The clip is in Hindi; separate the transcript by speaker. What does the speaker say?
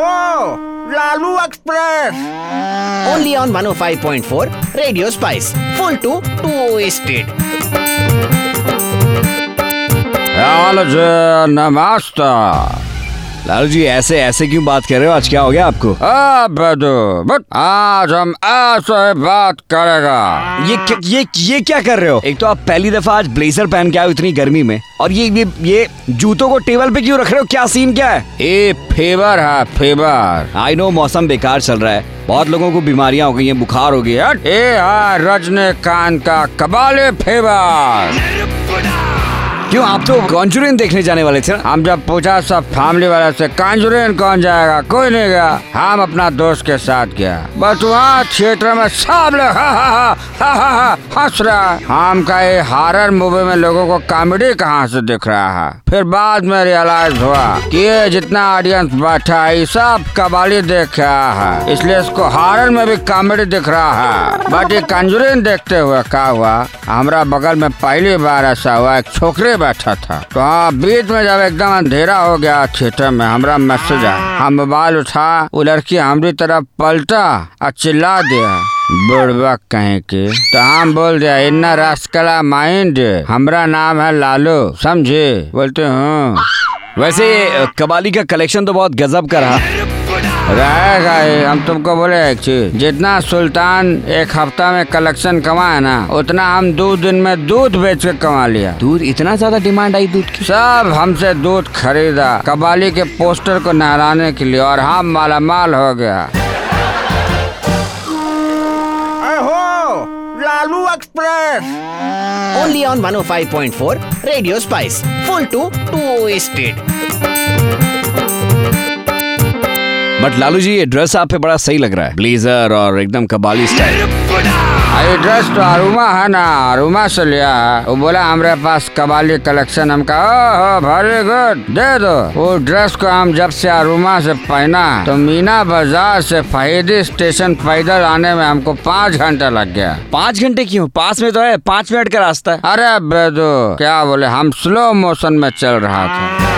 Speaker 1: हो Lalu express
Speaker 2: only on 105.4 Radio Spice. Full to two state.
Speaker 3: Lal ji नमस्ते
Speaker 4: लालू जी ऐसे ऐसे क्यों बात कर रहे हो? आज क्या हो गया आपको?
Speaker 3: आ बेदू बट आज हम ऐसे बात करेगा।
Speaker 4: ये ये ये क्या कर रहे हो? एक तो आप पहली दफ़ा आज ब्लेजर पहन के आए हो इतनी गर्मी में और ये ये ये जूतों को टेबल पे क्यों रख रहे हो? क्या सीन क्या है?
Speaker 3: ये फेवर है फेवर
Speaker 4: आई नो मौसम बेकार चल रहा है। बहुत लोगों को बीमारियाँ हो गई हैं बुखार हो गया।
Speaker 3: ये है रजनीकांत का कबाले फेवर
Speaker 4: क्यों? आप तो कॉन्चुरियन देखने जाने वाले थे।
Speaker 3: हम जब पूछा, सब फैमिली वाले से कांजुरेन कौन जाएगा? कोई नहीं गया। हम अपना दोस्त के साथ गया। बस वहाँ थिएटर में सब लोग हंस रहा। हम का ये हॉरर मूवी में लोगों को कॉमेडी कहाँ से दिख रहा है? फिर बाद में रियलाइज़ हुआ कि ये जितना ऑडियंस बैठा है सब कबाली देख रहा है। इसलिए इसको हॉरर में भी कॉमेडी दिख रहा है। बट ये कंजुरिन देखते हुए क्या हुआ, हमारा बगल में पहली बार ऐसा हुआ, एक छोकरे बैठा था। तो बीच में जब एकदम अंधेरा हो गया थिएटर में, हमारा मैसेज आया। हम मोबाइल उठा, वो लड़की हमारी तरफ़ पलटा और चिल्ला दिया। बुढ़वा कहीं के तो हम बोल दिया, इन्ना रसकला माइंड, हमारा नाम है लालू, समझे? बोलते, हूँ।
Speaker 4: वैसे, कबाली का कलेक्शन तो बहुत गजब का रहा।
Speaker 3: रहेगा ही हम तुमको बोले एक चीज़ जितना सुल्तान एक हफ़्ता में कलेक्शन कमाए ना उतना हम दो दिन में दूध बेच के कमा लिया
Speaker 4: दूध इतना ज़्यादा डिमांड आई दूध की
Speaker 3: सब हमसे दूध खरीदा कबाली के पोस्टर को नहराने के लिए और हम माला माल हो गया
Speaker 1: हो Lalu express
Speaker 2: Only on 105.4 Radio Spice. Full to two state.
Speaker 4: But Lalu ji ये ड्रेस आप पे बड़ा सही लग रहा है। ब्लेजर और एकदम कबाली स्टाइल
Speaker 3: ये ड्रेस तो अरुमा है ना। अरुमा से लिया है। वो बोला हमारे पास कबाली कलेक्शन हम कहा वेरी गुड दे दो। वो ड्रेस को हम जब से अरुमा से पहना तो मीना बाज़ार से फहीदी स्टेशन पैदल आने में हमको पाँच घंटा लग गया।
Speaker 4: पाँच घंटे क्यों? पास में तो है पाँच मिनट का रास्ता। है
Speaker 3: अरे बेदो क्या बोले हम स्लो मोशन में चल रहा था।